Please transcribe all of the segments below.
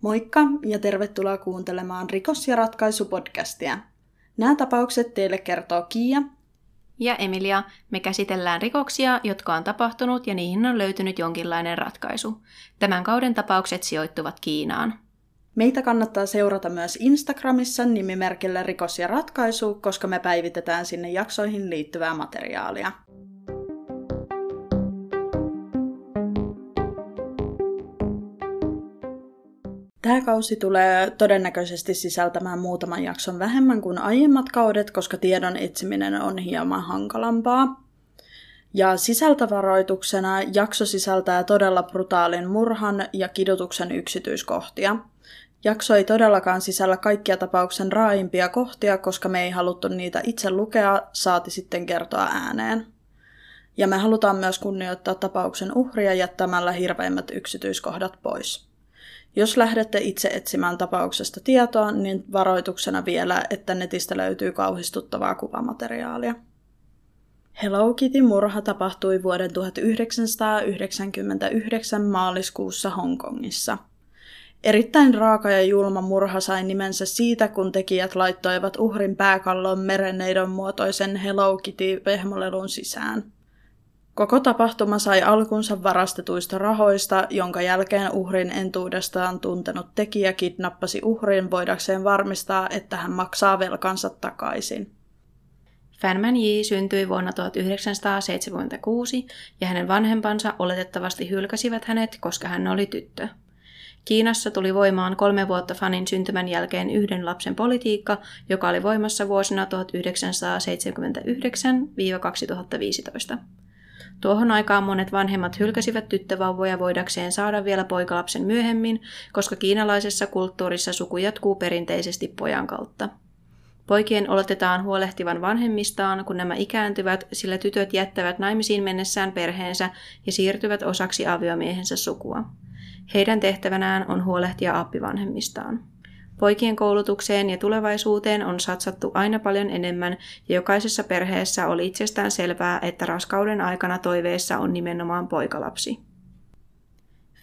Moikka ja tervetuloa kuuntelemaan Rikos- ja ratkaisupodcastia. Nämä tapaukset teille kertoo Kiia ja Emilia. Me käsitellään rikoksia, jotka on tapahtunut ja niihin on löytynyt jonkinlainen ratkaisu. Tämän kauden tapaukset sijoittuvat Kiinaan. Meitä kannattaa seurata myös Instagramissa nimimerkillä Rikos ja ratkaisu, koska me päivitetään sinne jaksoihin liittyvää materiaalia. Tämä kausi tulee todennäköisesti sisältämään muutaman jakson vähemmän kuin aiemmat kaudet, koska tiedon etsiminen on hieman hankalampaa. Ja sisältövaroituksena jakso sisältää todella brutaalin murhan ja kidutuksen yksityiskohtia. Jakso ei todellakaan sisällä kaikkia tapauksen raaimpia kohtia, koska me ei haluttu niitä itse lukea, saati sitten kertoa ääneen. Ja me halutaan myös kunnioittaa tapauksen uhria jättämällä hirveimmät yksityiskohdat pois. Jos lähdette itse etsimään tapauksesta tietoa, niin varoituksena vielä, että netistä löytyy kauhistuttavaa kuvamateriaalia. Hello Kitty-murha tapahtui vuoden 1999 maaliskuussa Hongkongissa. Erittäin raaka ja julma murha sai nimensä siitä, kun tekijät laittoivat uhrin pääkallon merenneidon muotoisen Hello Kitty-vehmolelun sisään. Koko tapahtuma sai alkunsa varastetuista rahoista, jonka jälkeen uhrin entuudestaan tuntenut tekijä kidnappasi uhrin voidakseen varmistaa, että hän maksaa velkansa takaisin. Fan Yi syntyi vuonna 1976 ja hänen vanhempansa oletettavasti hylkäsivät hänet, koska hän oli tyttö. Kiinassa tuli voimaan kolme vuotta Fanin syntymän jälkeen yhden lapsen politiikka, joka oli voimassa vuosina 1979-2015. Tuohon aikaan monet vanhemmat hylkäsivät tyttövauvoja voidakseen saada vielä poikalapsen myöhemmin, koska kiinalaisessa kulttuurissa suku jatkuu perinteisesti pojan kautta. Poikien oletetaan huolehtivan vanhemmistaan, kun nämä ikääntyvät, sillä tytöt jättävät naimisiin mennessään perheensä ja siirtyvät osaksi aviomiehensä sukua. Heidän tehtävänään on huolehtia appivanhemmistaan. Poikien koulutukseen ja tulevaisuuteen on satsattu aina paljon enemmän ja jokaisessa perheessä oli itsestään selvää, että raskauden aikana toiveessa on nimenomaan poikalapsi.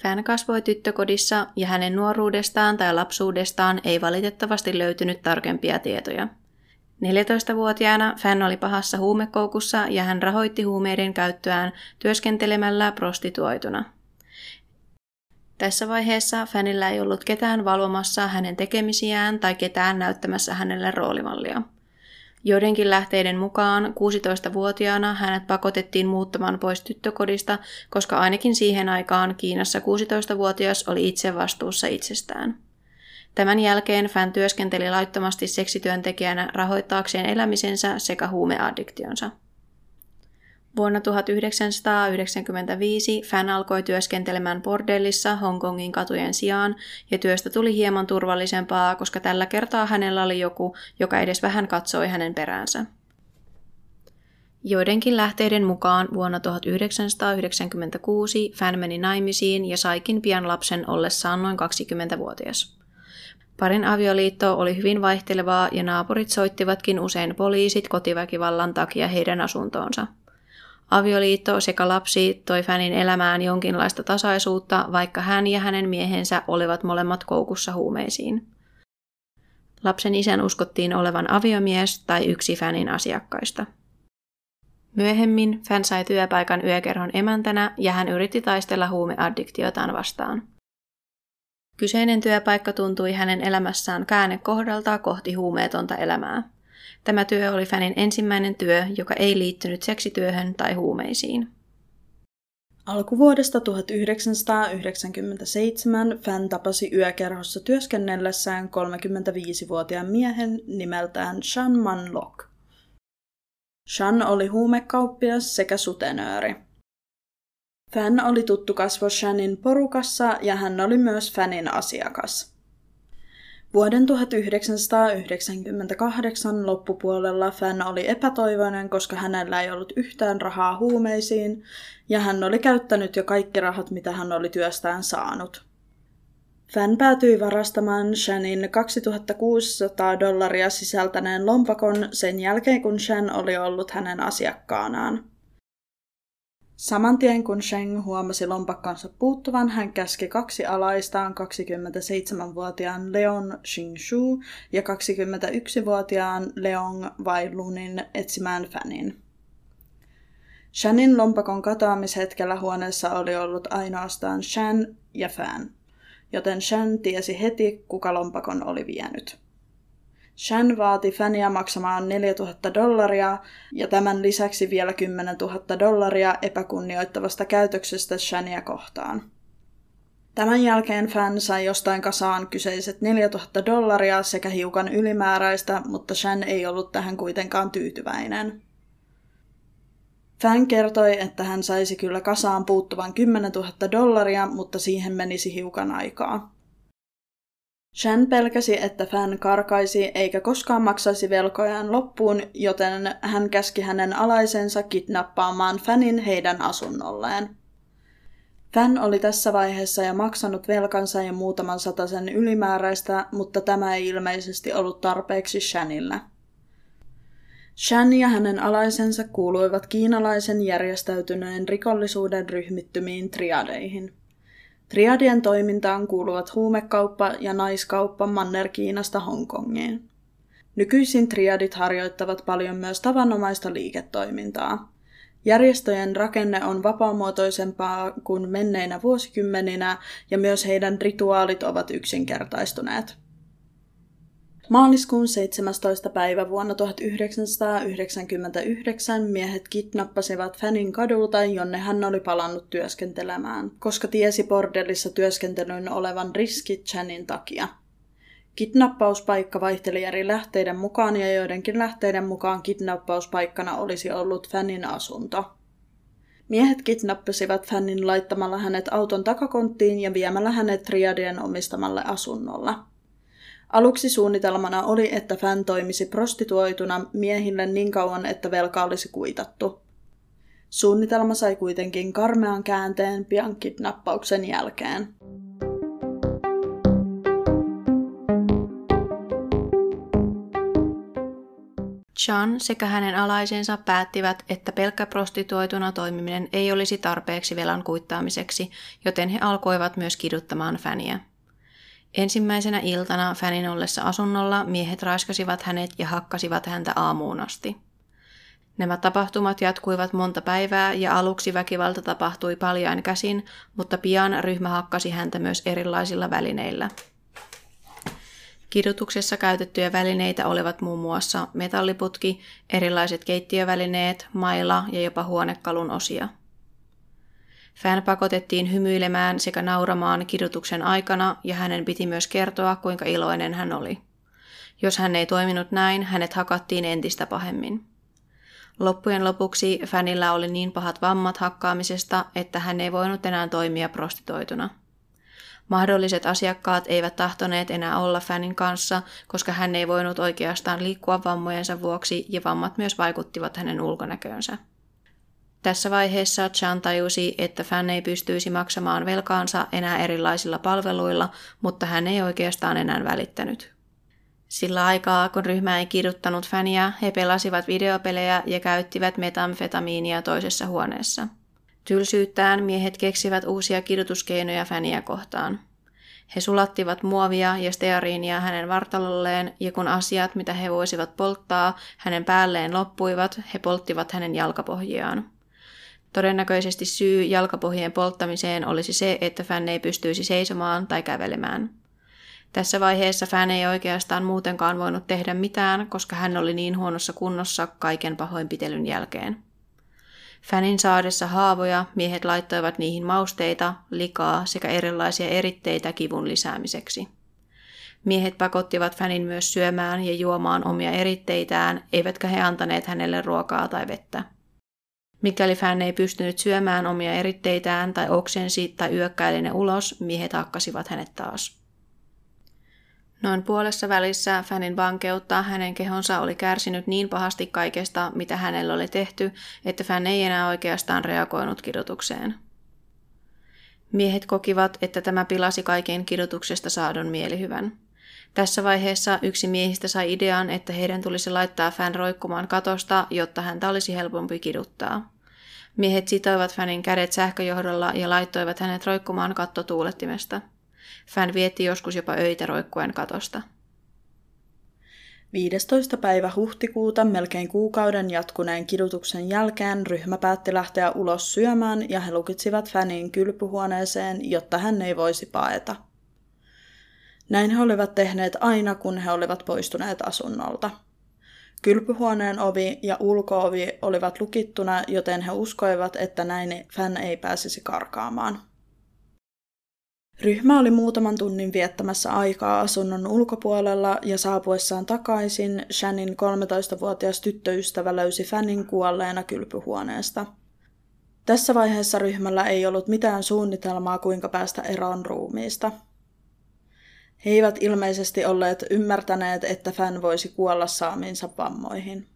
Fan kasvoi tyttökodissa ja hänen nuoruudestaan tai lapsuudestaan ei valitettavasti löytynyt tarkempia tietoja. 14-vuotiaana Fan oli pahassa huumekoukussa ja hän rahoitti huumeiden käyttöään työskentelemällä prostituoituna – tässä vaiheessa Fanilla ei ollut ketään valvomassa hänen tekemisiään tai ketään näyttämässä hänelle roolimallia. Joidenkin lähteiden mukaan 16-vuotiaana hänet pakotettiin muuttamaan pois tyttökodista, koska ainakin siihen aikaan Kiinassa 16-vuotias oli itse vastuussa itsestään. Tämän jälkeen Fan työskenteli laittomasti seksityöntekijänä rahoittaakseen elämisensä sekä huumeaddiktionsa. Vuonna 1995 Fan alkoi työskentelemään bordellissa Hongkongin katujen sijaan, ja työstä tuli hieman turvallisempaa, koska tällä kertaa hänellä oli joku, joka edes vähän katsoi hänen peräänsä. Joidenkin lähteiden mukaan vuonna 1996 Fan meni naimisiin ja saikin pian lapsen ollessaan noin 20-vuotias. Parin avioliitto oli hyvin vaihtelevaa ja naapurit soittivatkin usein poliisit kotiväkivallan takia heidän asuntoonsa – Avioliitto sekä lapsi toi Fänin elämään jonkinlaista tasaisuutta, vaikka hän ja hänen miehensä olivat molemmat koukussa huumeisiin. Lapsen isän uskottiin olevan aviomies tai yksi Fänin asiakkaista. Myöhemmin Fän sai työpaikan yökerhon emäntänä ja hän yritti taistella huumeaddiktiotaan vastaan. Kyseinen työpaikka tuntui hänen elämässään käännekohdalta kohti huumeetonta elämää. Tämä työ oli Fanin ensimmäinen työ, joka ei liittynyt seksityöhön tai huumeisiin. Alkuvuodesta 1997 Fan tapasi yökerhossa työskennellessään 35-vuotiaan miehen nimeltään Shan Man Lok. Shan oli huumekauppias sekä sutenööri. Fan oli tuttu kasvo Shanin porukassa ja hän oli myös Fanin asiakas. Vuoden 1998 loppupuolella Fan oli epätoivoinen, koska hänellä ei ollut yhtään rahaa huumeisiin, ja hän oli käyttänyt jo kaikki rahat, mitä hän oli työstään saanut. Fan päätyi varastamaan Shanin 2600 dollaria sisältäneen lompakon sen jälkeen, kun Shan oli ollut hänen asiakkaanaan. Saman tien kun Sheng huomasi lompakkonsa puuttuvan, hän käski kaksi alaistaan 27-vuotiaan Leon Xingshu ja 21-vuotiaan Leong Wailunin etsimään Fanin. Shanin lompakon katoamishetkellä huoneessa oli ollut ainoastaan Shan ja Fan, joten Shan tiesi heti, kuka lompakon oli vienyt. Shan vaati Fania maksamaan 4000 dollaria ja tämän lisäksi vielä 10 000 dollaria epäkunnioittavasta käytöksestä Shania kohtaan. Tämän jälkeen Fan sai jostain kasaan kyseiset 4000 dollaria sekä hiukan ylimääräistä, mutta Shan ei ollut tähän kuitenkaan tyytyväinen. Fan kertoi, että hän saisi kyllä kasaan puuttuvan 10 000 dollaria, mutta siihen menisi hiukan aikaa. Shan pelkäsi, että Fan karkaisi eikä koskaan maksaisi velkojaan loppuun, joten hän käski hänen alaisensa kidnappaamaan Fanin heidän asunnolleen. Fan oli tässä vaiheessa jo maksanut velkansa ja muutaman satasen ylimääräistä, mutta tämä ei ilmeisesti ollut tarpeeksi Shanille. Shan ja hänen alaisensa kuuluivat kiinalaisen järjestäytyneen rikollisuuden ryhmittymiin triadeihin. Triadien toimintaan kuuluvat huumekauppa ja naiskauppa Manner-Kiinasta Hongkongiin. Nykyisin triadit harjoittavat paljon myös tavanomaista liiketoimintaa. Järjestöjen rakenne on vapaamuotoisempaa kuin menneinä vuosikymmeninä ja myös heidän rituaalit ovat yksinkertaistuneet. Maaliskuun 17. päivä vuonna 1999 miehet kidnappasivat Fanin kadulta, jonne hän oli palannut työskentelemään, koska tiesi bordellissa työskentelyn olevan riski Chanin takia. Kidnappauspaikka vaihteli eri lähteiden mukaan ja joidenkin lähteiden mukaan kidnappauspaikkana olisi ollut Fanin asunto. Miehet kidnappasivat Fannin laittamalla hänet auton takakonttiin ja viemällä hänet Triadien omistamalle asunnolle. Aluksi suunnitelmana oli, että Fan toimisi prostituoituna miehille niin kauan, että velka olisi kuitattu. Suunnitelma sai kuitenkin karmean käänteen pian kidnappauksen jälkeen. Chan sekä hänen alaisensa päättivät, että pelkkä prostituoituna toimiminen ei olisi tarpeeksi velan kuittaamiseksi, joten he alkoivat myös kiduttamaan Fania. Ensimmäisenä iltana Fanin ollessa asunnolla miehet raiskasivat hänet ja hakkasivat häntä aamuun asti. Nämä tapahtumat jatkuivat monta päivää ja aluksi väkivalta tapahtui paljain käsin, mutta pian ryhmä hakkasi häntä myös erilaisilla välineillä. Kidutuksessa käytettyjä välineitä olivat muun muassa metalliputki, erilaiset keittiövälineet, maila ja jopa huonekalun osia. Fan pakotettiin hymyilemään sekä nauramaan kidutuksen aikana ja hänen piti myös kertoa, kuinka iloinen hän oli. Jos hän ei toiminut näin, hänet hakattiin entistä pahemmin. Loppujen lopuksi Fanilla oli niin pahat vammat hakkaamisesta, että hän ei voinut enää toimia prostitoituna. Mahdolliset asiakkaat eivät tahtoneet enää olla Fanin kanssa, koska hän ei voinut oikeastaan liikkua vammojensa vuoksi ja vammat myös vaikuttivat hänen ulkonäköönsä. Tässä vaiheessa Chan tajusi, että Fan ei pystyisi maksamaan velkaansa enää erilaisilla palveluilla, mutta hän ei oikeastaan enää välittänyt. Sillä aikaa, kun ryhmä ei kiduttanut Fania, he pelasivat videopelejä ja käyttivät metamfetamiinia toisessa huoneessa. Tylsyyttään miehet keksivät uusia kidutuskeinoja Fania kohtaan. He sulattivat muovia ja steariinia hänen vartalolleen, ja kun asiat, mitä he voisivat polttaa, hänen päälleen loppuivat, he polttivat hänen jalkapohjiaan. Todennäköisesti syy jalkapohjien polttamiseen olisi se, että Fan ei pystyisi seisomaan tai kävelemään. Tässä vaiheessa Fan ei oikeastaan muutenkaan voinut tehdä mitään, koska hän oli niin huonossa kunnossa kaiken pahoinpitelyn jälkeen. Fanin saadessa haavoja miehet laittoivat niihin mausteita, likaa sekä erilaisia eritteitä kivun lisäämiseksi. Miehet pakottivat Fanin myös syömään ja juomaan omia eritteitään, eivätkä he antaneet hänelle ruokaa tai vettä. Mikäli Fan ei pystynyt syömään omia eritteitään tai oksensi tai yökkäili ne ulos, miehet hakkasivat hänet taas. Noin puolessa välissä Fanin vankeutta hänen kehonsa oli kärsinyt niin pahasti kaikesta, mitä hänellä oli tehty, että Fan ei enää oikeastaan reagoinut kidutukseen. Miehet kokivat, että tämä pilasi kaiken kidutuksesta saadun mielihyvän. Tässä vaiheessa yksi miehistä sai idean, että heidän tulisi laittaa Fan roikkumaan katosta, jotta häntä olisi helpompi kiduttaa. Miehet sitoivat Fanin kädet sähköjohdolla ja laittoivat hänet roikkumaan kattotuulettimesta. Fan vietti joskus jopa öitä roikkuen katosta. 15. päivä huhtikuuta melkein kuukauden jatkuneen kidutuksen jälkeen ryhmä päätti lähteä ulos syömään ja he lukitsivat Fanin kylpyhuoneeseen, jotta hän ei voisi paeta. Näin he olivat tehneet aina, kun he olivat poistuneet asunnolta. Kylpyhuoneen ovi ja ulkoovi olivat lukittuna, joten he uskoivat, että näin Fan ei pääsisi karkaamaan. Ryhmä oli muutaman tunnin viettämässä aikaa asunnon ulkopuolella ja saapuessaan takaisin Shanin 13-vuotias tyttöystävä löysi Fannin kuolleena kylpyhuoneesta. Tässä vaiheessa ryhmällä ei ollut mitään suunnitelmaa, kuinka päästä eroon ruumiista. He eivät ilmeisesti olleet ymmärtäneet, että Fan voisi kuolla saamiinsa vammoihin.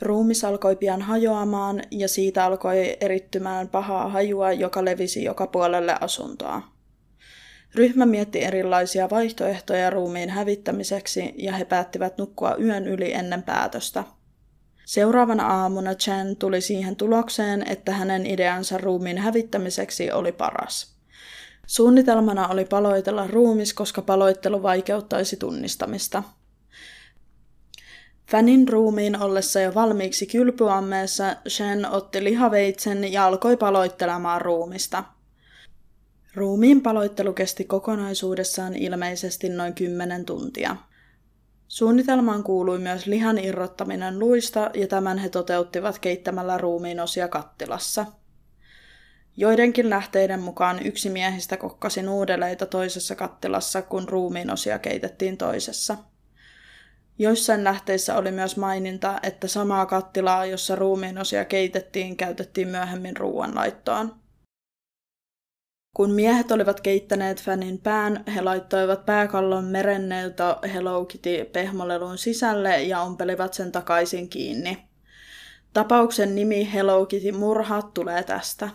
Ruumis alkoi pian hajoamaan ja siitä alkoi erittymään pahaa hajua, joka levisi joka puolelle asuntoa. Ryhmä mietti erilaisia vaihtoehtoja ruumiin hävittämiseksi ja he päättivät nukkua yön yli ennen päätöstä. Seuraavana aamuna Chen tuli siihen tulokseen, että hänen ideansa ruumiin hävittämiseksi oli paras. Suunnitelmana oli paloitella ruumis, koska paloittelu vaikeuttaisi tunnistamista. Fanin ruumiin ollessa jo valmiiksi kylpyammeessa, Shen otti lihaveitsen ja alkoi paloittelemaan ruumista – Ruumiin paloittelu kesti kokonaisuudessaan ilmeisesti noin 10 tuntia. Suunnitelmaan kuului myös lihan irrottaminen luista ja tämän he toteuttivat keittämällä ruumiin osia kattilassa. Joidenkin lähteiden mukaan yksi miehistä kokkasi nuudeleita toisessa kattilassa, kun ruumiin osia keitettiin toisessa. Joissain lähteissä oli myös maininta, että samaa kattilaa, jossa ruumiin osia keitettiin, käytettiin myöhemmin ruoanlaittoon. Kun miehet olivat keittäneet Fanin pään, he laittoivat pääkallon merenneilta Hello Kitty pehmolelun sisälle ja ompelivat sen takaisin kiinni. Tapauksen nimi Hello Kitty murha tulee tästä.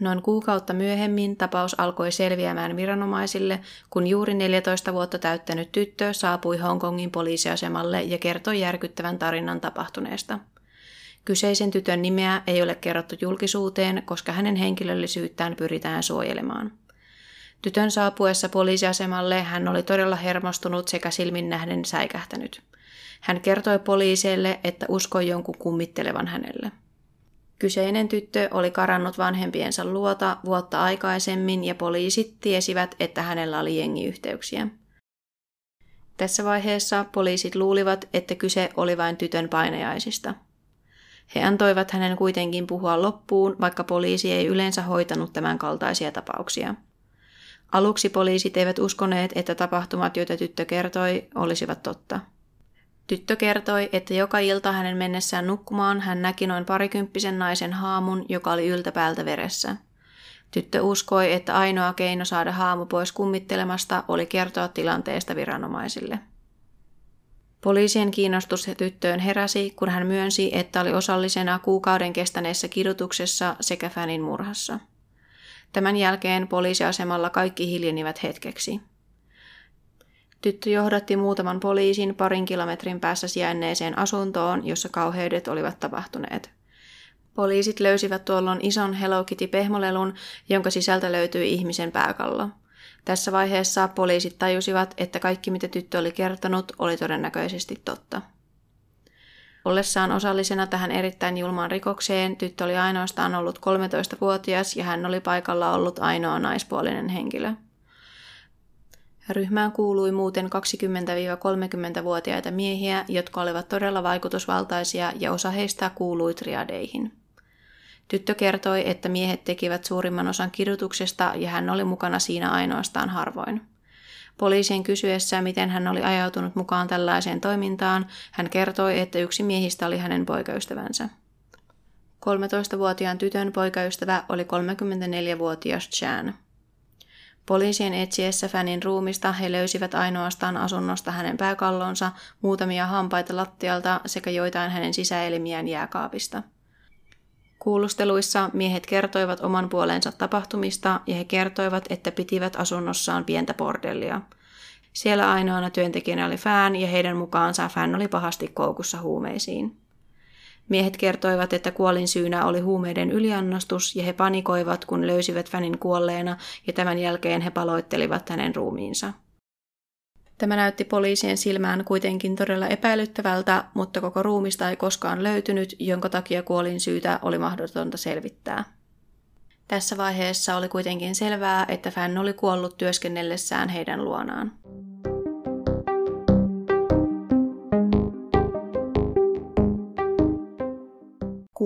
Noin kuukautta myöhemmin tapaus alkoi selviämään viranomaisille, kun juuri 14 vuotta täyttänyt tyttö saapui Hongkongin poliisiasemalle ja kertoi järkyttävän tarinan tapahtuneesta – Kyseisen tytön nimeä ei ole kerrottu julkisuuteen, koska hänen henkilöllisyyttään pyritään suojelemaan. Tytön saapuessa poliisiasemalle hän oli todella hermostunut sekä silmin nähden säikähtänyt. Hän kertoi poliiseille, että uskoi jonkun kummittelevan hänelle. Kyseinen tyttö oli karannut vanhempiensa luota vuotta aikaisemmin ja poliisit tiesivät, että hänellä oli jengiyhteyksiä. Tässä vaiheessa poliisit luulivat, että kyse oli vain tytön painajaisista – he antoivat hänen kuitenkin puhua loppuun, vaikka poliisi ei yleensä hoitanut tämän kaltaisia tapauksia. Aluksi poliisit eivät uskoneet, että tapahtumat, joita tyttö kertoi, olisivat totta. Tyttö kertoi, että joka ilta hänen mennessään nukkumaan hän näki noin parikymppisen naisen haamun, joka oli yltäpäältä veressä. Tyttö uskoi, että ainoa keino saada haamu pois kummittelemasta oli kertoa tilanteesta viranomaisille. Poliisien kiinnostus tyttöön heräsi, kun hän myönsi, että oli osallisena kuukauden kestäneessä kidutuksessa sekä Fanin murhassa. Tämän jälkeen poliisiasemalla kaikki hiljenivät hetkeksi. Tyttö johdatti muutaman poliisin parin kilometrin päässä sijainneeseen asuntoon, jossa kauheudet olivat tapahtuneet. Poliisit löysivät tuolloin ison Hello Kitty-pehmolelun, jonka sisältä löytyi ihmisen pääkallo – tässä vaiheessa poliisit tajusivat, että kaikki mitä tyttö oli kertonut oli todennäköisesti totta. Ollessaan osallisena tähän erittäin julmaan rikokseen, tyttö oli ainoastaan ollut 13-vuotias ja hän oli paikalla ollut ainoa naispuolinen henkilö. Ryhmään kuului muuten 20-30-vuotiaita miehiä, jotka olivat todella vaikutusvaltaisia ja osa heistä kuului triadeihin. Tyttö kertoi, että miehet tekivät suurimman osan kidutuksesta ja hän oli mukana siinä ainoastaan harvoin. Poliisien kysyessä, miten hän oli ajautunut mukaan tällaiseen toimintaan, hän kertoi, että yksi miehistä oli hänen poikaystävänsä. 13-vuotiaan tytön poikaystävä oli 34-vuotias Chan. Poliisien etsiessä Fanin ruumista he löysivät ainoastaan asunnosta hänen pääkallonsa, muutamia hampaita lattialta sekä joitain hänen sisäelimiään jääkaapista – Kuulusteluissa miehet kertoivat oman puolensa tapahtumista ja he kertoivat, että pitivät asunnossaan pientä bordellia. Siellä ainoana työntekijänä oli Fään ja heidän mukaansa Fään oli pahasti koukussa huumeisiin. Miehet kertoivat, että kuolin syynä oli huumeiden yliannostus ja he panikoivat, kun löysivät Fanin kuolleena ja tämän jälkeen he paloittelivat hänen ruumiinsa. Tämä näytti poliisien silmään kuitenkin todella epäilyttävältä, mutta koko ruumista ei koskaan löytynyt, jonka takia kuolin syytä oli mahdotonta selvittää. Tässä vaiheessa oli kuitenkin selvää, että Fan oli kuollut työskennellessään heidän luonaan.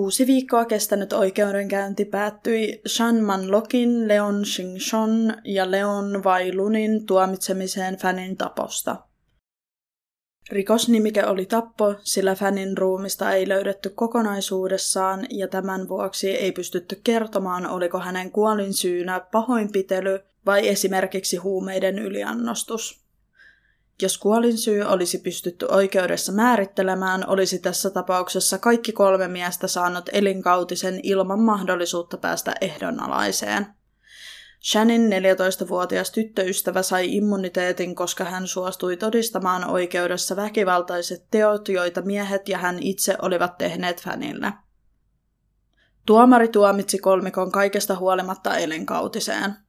Kuusi viikkoa kestänyt oikeudenkäynti päättyi Shan Manlokin, Leon Xingshon ja Leon Vailunin tuomitsemiseen Fanin taposta. Rikosnimike oli tappo, sillä Fanin ruumista ei löydetty kokonaisuudessaan ja tämän vuoksi ei pystytty kertomaan, oliko hänen kuolin syynä pahoinpitely vai esimerkiksi huumeiden yliannostus. Jos kuolinsyy olisi pystytty oikeudessa määrittelemään, olisi tässä tapauksessa kaikki kolme miestä saanut elinkautisen ilman mahdollisuutta päästä ehdonalaiseen. Shannin 14-vuotias tyttöystävä sai immuniteetin, koska hän suostui todistamaan oikeudessa väkivaltaiset teot, joita miehet ja hän itse olivat tehneet Fanille. Tuomari tuomitsi kolmikon kaikesta huolimatta elinkautiseen.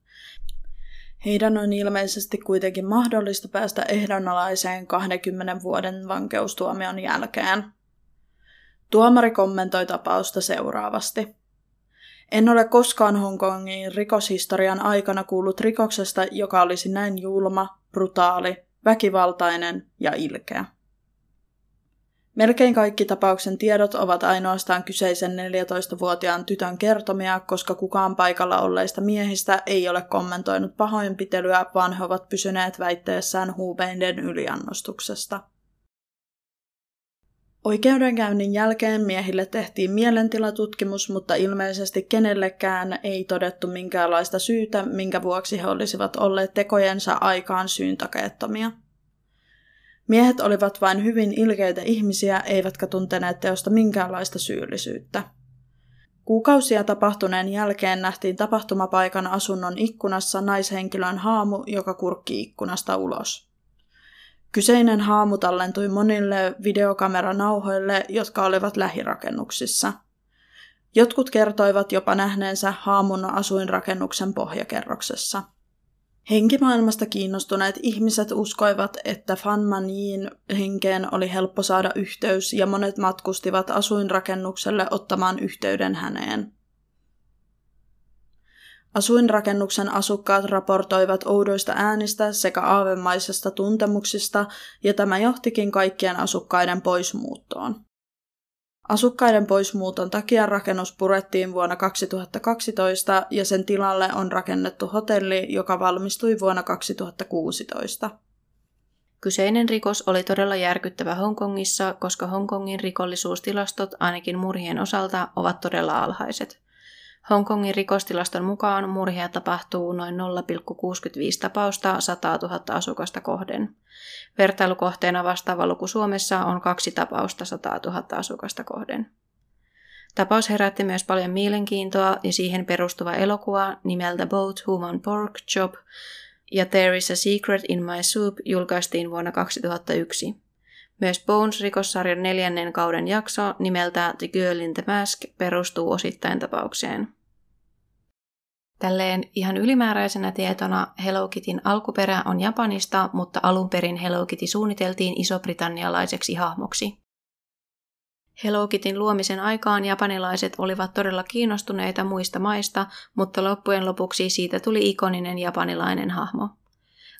Heidän on ilmeisesti kuitenkin mahdollista päästä ehdonalaiseen 20 vuoden vankeustuomion jälkeen. Tuomari kommentoi tapausta seuraavasti. En ole koskaan Hongkongin rikoshistorian aikana kuullut rikoksesta, joka olisi näin julma, brutaali, väkivaltainen ja ilkeä. Melkein kaikki tapauksen tiedot ovat ainoastaan kyseisen 14-vuotiaan tytön kertomia, koska kukaan paikalla olleista miehistä ei ole kommentoinut pahoinpitelyä, vaan he ovat pysyneet väitteessään huumeiden yliannostuksesta. Oikeudenkäynnin jälkeen miehille tehtiin mielentilatutkimus, mutta ilmeisesti kenellekään ei todettu minkäänlaista syytä, minkä vuoksi he olisivat olleet tekojensa aikaan syyntakeettomia. Miehet olivat vain hyvin ilkeitä ihmisiä, eivätkä tunteneet teosta minkäänlaista syyllisyyttä. Kuukausia tapahtuneen jälkeen nähtiin tapahtumapaikan asunnon ikkunassa naishenkilön haamu, joka kurkki ikkunasta ulos. Kyseinen haamu tallentui monille videokameranauhoille, jotka olivat lähirakennuksissa. Jotkut kertoivat jopa nähneensä haamun asuinrakennuksen pohjakerroksessa – Henkimaailmasta kiinnostuneet ihmiset uskoivat, että Fan Manjin henkeen oli helppo saada yhteys ja monet matkustivat asuinrakennukselle ottamaan yhteyden häneen. Asuinrakennuksen asukkaat raportoivat oudoista äänistä sekä aavemaisesta tuntemuksista, ja tämä johtikin kaikkien asukkaiden poismuuttoon. Asukkaiden poismuuton takia rakennus purettiin vuonna 2012 ja sen tilalle on rakennettu hotelli, joka valmistui vuonna 2016. Kyseinen rikos oli todella järkyttävä Hongkongissa, koska Hongkongin rikollisuustilastot ainakin murhien osalta ovat todella alhaiset. Hongkongin rikostilaston mukaan murhia tapahtuu noin 0,65 tapausta 100 000 asukasta kohden. Vertailukohteena vastaava luku Suomessa on kaksi tapausta 100 000 asukasta kohden. Tapaus herätti myös paljon mielenkiintoa ja siihen perustuva elokuva nimeltä Boat Human Pork Chop ja There is a Secret in My Soup julkaistiin vuonna 2001. Myös Bones-rikossarjan neljännen kauden jakso nimeltä The Girl in the Mask perustuu osittain tapaukseen. Tälleen ihan ylimääräisenä tietona Hello Kityn alkuperä on Japanista, mutta alun perin Hello Kitty suunniteltiin isobritannialaiseksi hahmoksi. Hello Kityn luomisen aikaan japanilaiset olivat todella kiinnostuneita muista maista, mutta loppujen lopuksi siitä tuli ikoninen japanilainen hahmo.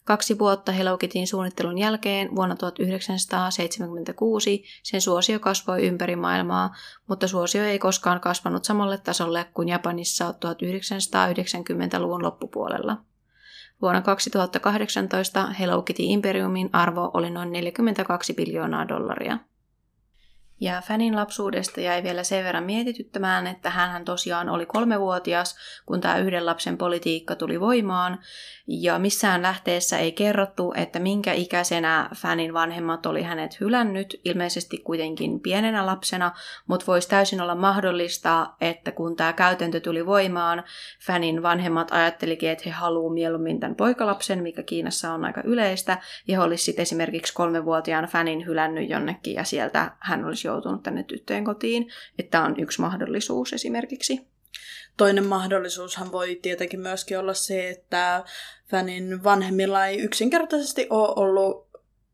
Kaksi vuotta Hello suunnittelun jälkeen vuonna 1976 sen suosio kasvoi ympäri maailmaa, mutta suosio ei koskaan kasvanut samalle tasolle kuin Japanissa 1990-luvun loppupuolella. Vuonna 2018 Hello Kitty Imperiumin arvo oli noin 42 biljoonaa dollaria. Ja Fanin lapsuudesta jäi vielä sen verran mietityttämään, että hän tosiaan oli kolmevuotias, kun tämä yhden lapsen politiikka tuli voimaan. Ja missään lähteessä ei kerrottu, että minkä ikäisenä Fanin vanhemmat oli hänet hylännyt, ilmeisesti kuitenkin pienenä lapsena, mutta voisi täysin olla mahdollista, että kun tämä käytäntö tuli voimaan, Fanin vanhemmat ajattelikin, että he haluavat mieluummin tämän poikalapsen, mikä Kiinassa on aika yleistä, ja he olisivat esimerkiksi kolmevuotiaan Fanin hylännyt jonnekin, ja sieltä hän olisi joutunut tänne tyttöjen kotiin. Että tämä on yksi mahdollisuus esimerkiksi. Toinen mahdollisuushan voi tietenkin myöskin olla se, että Fanin vanhemmilla ei yksinkertaisesti ole ollut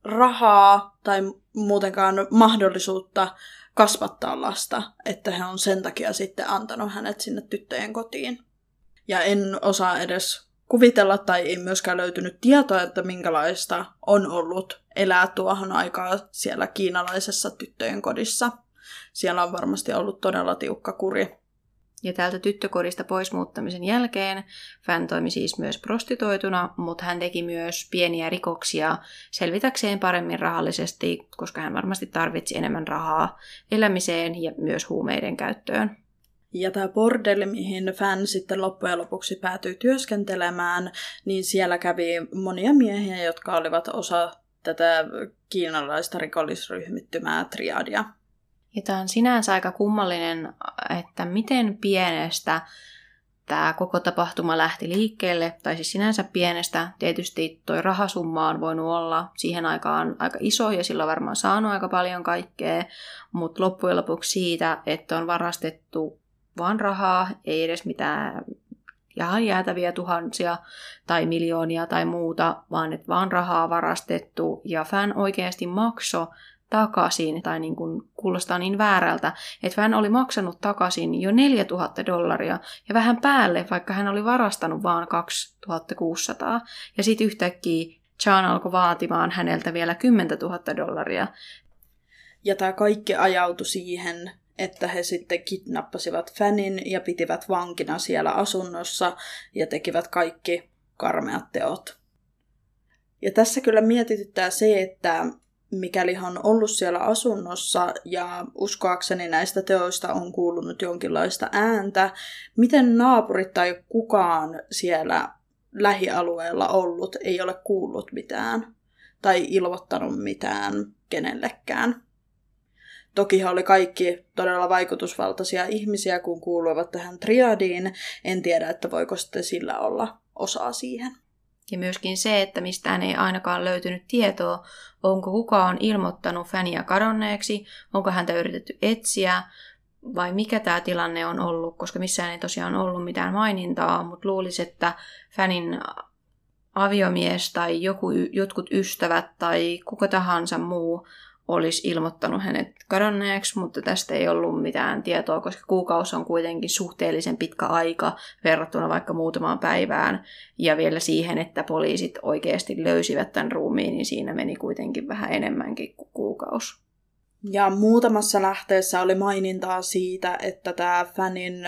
rahaa tai muutenkaan mahdollisuutta kasvattaa lasta, että he on sen takia sitten antanut hänet sinne tyttöjen kotiin. Ja en osaa edes kuvitella tai ei myöskään löytynyt tietoa, että minkälaista on ollut elää tuohon aikaan siellä kiinalaisessa tyttöjen kodissa. Siellä on varmasti ollut todella tiukka kuri. Ja täältä tyttökodista pois muuttamisen jälkeen Fan toimi siis myös prostitoituna, mutta hän teki myös pieniä rikoksia selvitäkseen paremmin rahallisesti, koska hän varmasti tarvitsi enemmän rahaa elämiseen ja myös huumeiden käyttöön. Ja tämä bordelli, mihin Fan sitten loppujen lopuksi päätyi työskentelemään, niin siellä kävi monia miehiä, jotka olivat osa tätä kiinalaista rikollisryhmittymää triadia. Ja tämä on sinänsä aika kummallinen, että miten pienestä tämä koko tapahtuma lähti liikkeelle, tai siis sinänsä pienestä. Tietysti toi rahasumma on voinut olla siihen aikaan aika iso ja sillä on varmaan saanut aika paljon kaikkea, mutta loppujen lopuksi siitä, että on varastettu vaan rahaa, ei edes mitään ihan jäätäviä tuhansia tai miljoonia tai muuta, vaan että vaan rahaa varastettu ja fan oikeasti makso takaisin, tai niin kuin kuulostaa niin väärältä, että hän oli maksanut takaisin jo 4000 dollaria ja vähän päälle, vaikka hän oli varastanut vaan 2600. Ja sitten yhtäkkiä Chan alkoi vaatimaan häneltä vielä 10 000 dollaria. Ja tämä kaikki ajautui siihen, että he sitten kidnappasivat Fanin ja pitivät vankina siellä asunnossa ja tekivät kaikki karmeat teot. Ja tässä kyllä mietityttää se, että mikäli hän on ollut siellä asunnossa ja uskoakseni näistä teoista on kuulunut jonkinlaista ääntä, miten naapurit tai kukaan siellä lähialueella ollut ei ole kuullut mitään tai ilmoittanut mitään kenellekään. Toki he oli kaikki todella vaikutusvaltaisia ihmisiä, kun kuuluivat tähän triadiin. En tiedä, että voiko sitten sillä olla osaa siihen. Ja myöskin se, että mistään ei ainakaan löytynyt tietoa, onko kukaan ilmoittanut fäniä kadonneeksi, onko häntä yritetty etsiä, vai mikä tämä tilanne on ollut, koska missään ei tosiaan ollut mitään mainintaa, mutta luulisi, että fänin aviomies tai joku, jotkut ystävät tai kuka tahansa muu olisi ilmoittanut hänet kadonneeksi, mutta tästä ei ollut mitään tietoa, koska kuukausi on kuitenkin suhteellisen pitkä aika verrattuna vaikka muutamaan päivään. Ja vielä siihen, että poliisit oikeasti löysivät tämän ruumiin, niin siinä meni kuitenkin vähän enemmänkin kuin kuukausi. Ja muutamassa lähteessä oli mainintaa siitä, että tämä Fanin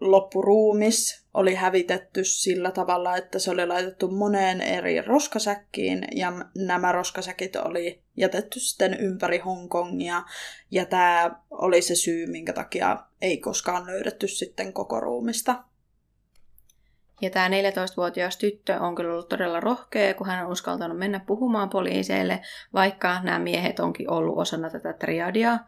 loppuruumis oli hävitetty sillä tavalla, että se oli laitettu moneen eri roskasäkkiin ja nämä roskasäkit oli jätetty sitten ympäri Hongkongia ja tämä oli se syy, minkä takia ei koskaan löydetty sitten koko ruumista. Ja tämä 14-vuotias tyttö on kyllä ollut todella rohkea, kun hän on uskaltanut mennä puhumaan poliiseille, vaikka nämä miehet onkin ollut osana tätä triadia.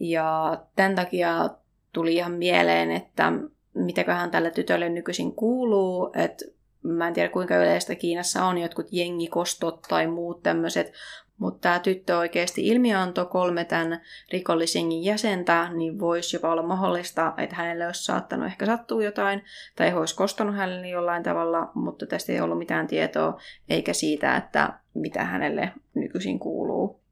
Ja tämän takia tuli ihan mieleen, että mitäköhän tälle tytölle nykyisin kuuluu, että mä en tiedä kuinka yleistä Kiinassa on jotkut jengikostot tai muut tämmöiset, mutta tämä tyttö oikeasti ilmianto kolme tämän rikollisengin jäsentä, niin voisi jopa olla mahdollista, että hänelle olisi saattanut ehkä sattua jotain, tai he olisi kostanut hänelle jollain tavalla, mutta tästä ei ollut mitään tietoa, eikä siitä, että mitä hänelle nykyisin kuuluu.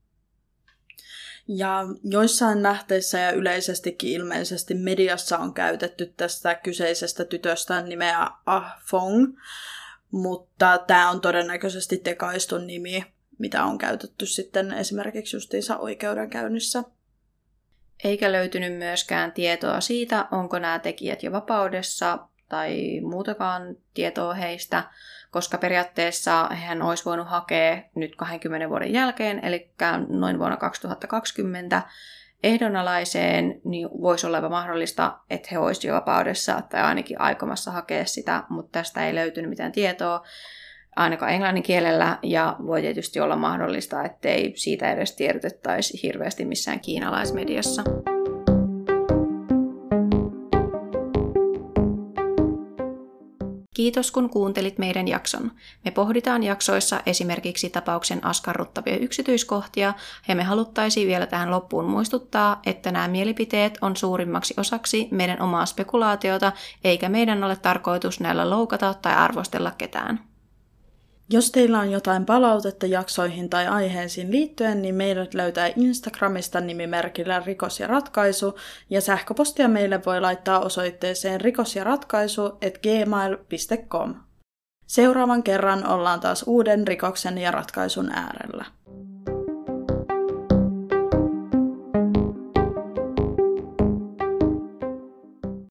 Ja joissain lähteissä ja yleisestikin ilmeisesti mediassa on käytetty tästä kyseisestä tytöstä nimeä Ah Fong, mutta tämä on todennäköisesti tekaistun nimi, mitä on käytetty sitten esimerkiksi justiinsa oikeudenkäynnissä. Eikä löytynyt myöskään tietoa siitä, onko nämä tekijät jo vapaudessa tai muutakaan tietoa heistä, koska periaatteessa hän olisi voinut hakea nyt 20 vuoden jälkeen, eli noin vuonna 2020 ehdonalaiseen, niin voisi olla mahdollista, että he olisivat jo vapaudessa tai ainakin aikomassa hakea sitä, mutta tästä ei löytynyt mitään tietoa ainakaan englannin kielellä, ja voi tietysti olla mahdollista, ettei siitä edes tiedotettaisi hirveästi missään kiinalaismediassa. Kiitos kun kuuntelit meidän jakson. Me pohditaan jaksoissa esimerkiksi tapauksen askarruttavia yksityiskohtia ja me haluttaisiin vielä tähän loppuun muistuttaa, että nämä mielipiteet on suurimmaksi osaksi meidän omaa spekulaatiota eikä meidän ole tarkoitus näillä loukata tai arvostella ketään. Jos teillä on jotain palautetta jaksoihin tai aiheisiin liittyen, niin meidät löytää Instagramista nimimerkillä rikos ja ratkaisu, ja sähköpostia meille voi laittaa osoitteeseen rikos ja ratkaisu gmail.com. Seuraavan kerran ollaan taas uuden rikoksen ja ratkaisun äärellä.